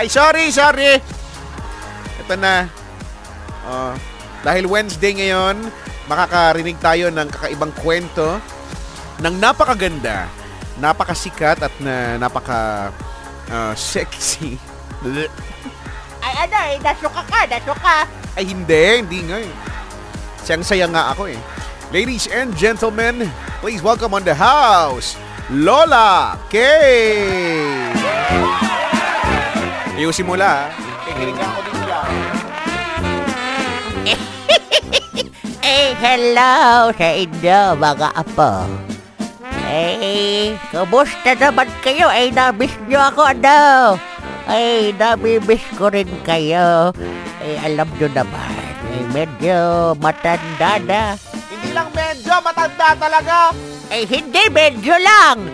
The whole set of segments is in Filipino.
Ay, sorry, sorry. Ito na. Oh, dahil Wednesday ngayon, makakarinig tayo ng kakaibang kwento ng napakaganda, napakasikat at na napaka uh, sexy. Ay ano eh, nasuka ka, nasuka. Ay hindi, hindi nga eh. Siyang-saya nga ako eh. Ladies and gentlemen, please welcome on the house, Lola K. Ayusin mo la, kikinig ako din siya. Eh, hello sa inyo mga apo. Eh, kumusta naman kayo? Eh, namiss nyo ako, ano? Ay, namimiss ko rin kayo. Eh, alam nyo naman, eh, medyo matanda na. Hindi lang medyo, matanda talaga. Eh, hindi, medyo lang.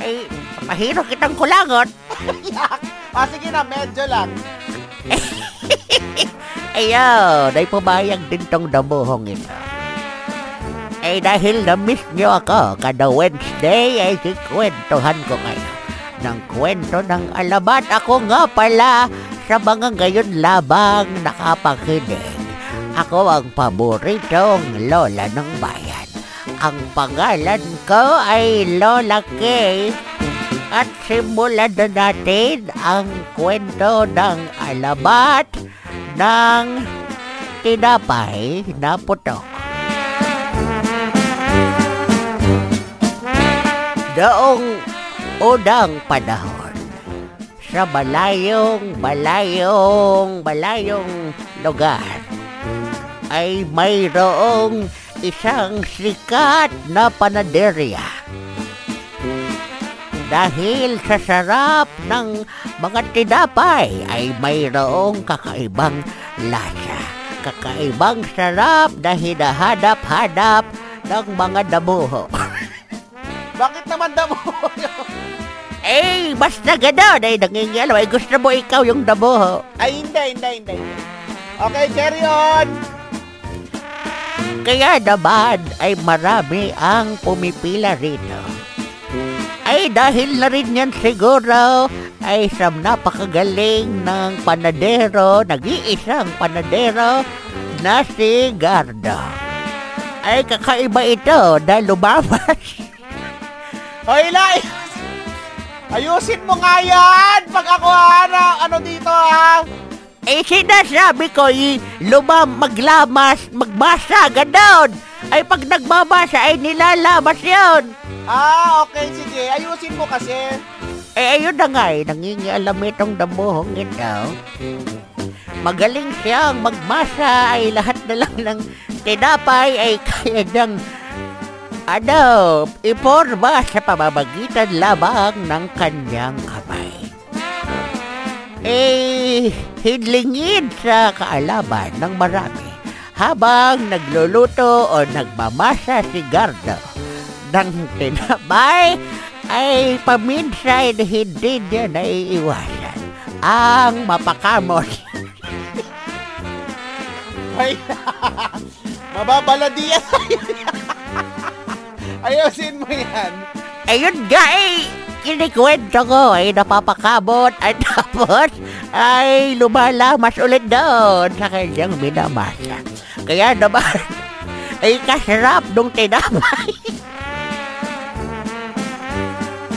Eh, mahirap kitang kulangot. ah, sige na, medyo lang. Ayun, ay pumayag din tong damuhong ito. Eh dahil na-miss nyo ako kada Wednesday ay kikwentuhan ko kayo ng kwento ng alamat. Ako nga pala sa mga ngayon labang nakapakinig. Ako ang paboritong lola ng bayan. Ang pangalan ko ay Lola Kay. At simulan na natin ang kwento ng alamat ng tinapay na putok. Noong unang panahon, sa balayong, balayong, balayong lugar, ay mayroong isang sikat na panaderya. Dahil sa sarap ng mga tinapay ay mayroong kakaibang lasa. Kakaibang sarap na hinahanap-hanap ng mga damuho. Bakit naman damo? eh, basta gano'n ay nangingialam. Ay gusto mo ikaw yung damuho. Ay, hindi, hindi, hindi. Okay, carry on. Kaya naman ay marami ang pumipila rito. Dahil na rin yan siguro ay sa napakagaling ng panadero, nag-iisang panadero na si Gardo. Ay kakaiba ito na lumabas. Hoy, Lai! Ayusin mo nga yan! Pag ako ano, ano dito ha? Eh sinasabi ko, eh, lumam, maglamas, magmasa, ganon. Ay pag nagbabasa ay nilalamas yon. Ah, okay, sige. Ayusin mo kasi. Eh ayun na nga eh, nangingialam itong damuhong ito. Magaling siyang magmasa ay lahat na lang ng tinapay ay kaya niyang ano, iporma sa pamamagitan lamang ng kanyang kamay. Eh, hidlingin sa kaalaman ng marami habang nagluluto o nagmamasa si Gardo ng tinapay ay paminsan hindi niya naiiwasan ang mapakamot. Ay, mababaladian tayo. Ayusin mo yan. Ayun nga eh, kinikwento ko ay napapakamot at tapos ay lumalamas ulit doon sa kanyang minamasa. Kaya naman, ay kasarap nung tinapay.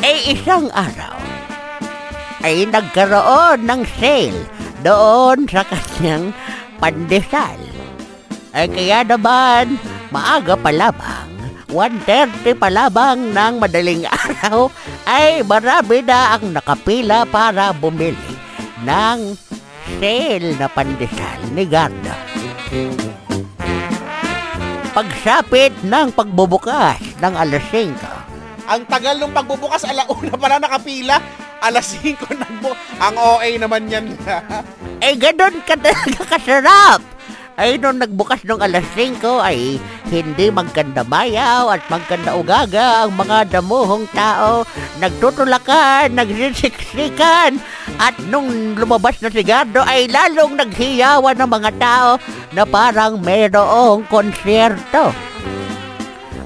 Ay isang araw, ay nagkaroon ng sale doon sa kanyang pandesal. Ay kaya naman, maaga pa lamang, 1.30 pa lamang ng madaling araw, ay marami na ang nakapila para bumili ng sale na pandesal ni Garda. Pagsapit ng pagbubukas ng alas 5, Ang tagal nung pagbubukas, alauna pa na nakapila. Alas 5 nagbo. Ang OA naman yan. eh ganun ka talaga kasarap. Ay nung nagbukas ng alas 5 ay hindi magkanda mayaw at magkanda ugaga ang mga damuhong tao. Nagtutulakan, nagsisiksikan at nung lumabas na si Gardo ay lalong naghiyawan ng mga tao na parang mayroong konsyerto.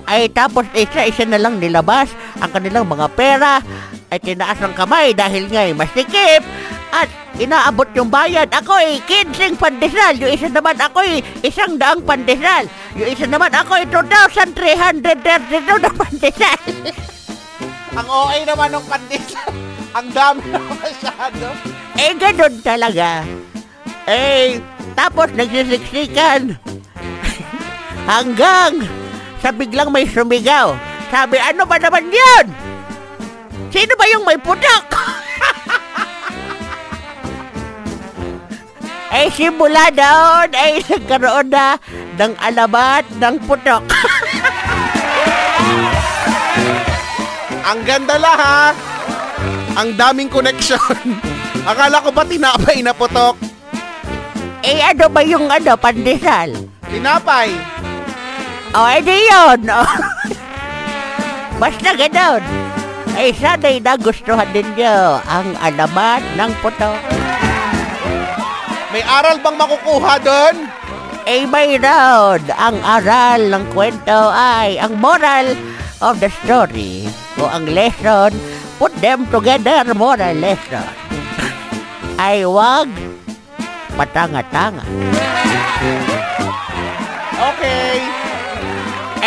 Ay tapos isa-isa na lang nilabas ang kanilang mga pera ay tinaas ng kamay dahil nga'y masikip At inaabot yung bayad. Ako ay 15 pandesal. Yung isa naman ako ay isang daang pandesal. Yung isa naman ako ay 2,332 na pandesal. Ang OA naman ng pandesal. Ang dami na masyado. eh, ganun talaga. Eh, tapos nagsisiksikan. Hanggang sa biglang may sumigaw. Sabi, ano ba naman yun? Sino ba yung may putok? eh, simula doon ay nagkaroon na ng alamat ng putok. Ang ganda lang ha. Ang daming connection. Akala ko ba tinapay na putok? eh, ano ba yung ano, pandesal? Tinapay. O, oh, edi yun. Oh. Basta ganon. Ay, sana'y nagustuhan ninyo ang alamat ng putok. May aral bang makukuha doon? Ay, mayroon. Ang aral ng kwento ay ang moral of the story o ang lesson. Put them together, moral lesson. ay wag patanga-tanga. Okay.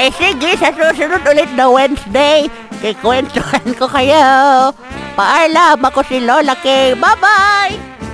Ay sige, sa susunod ulit na Wednesday, kikwentuhan ko kayo. Paalam ako si Lola Kay. Bye-bye!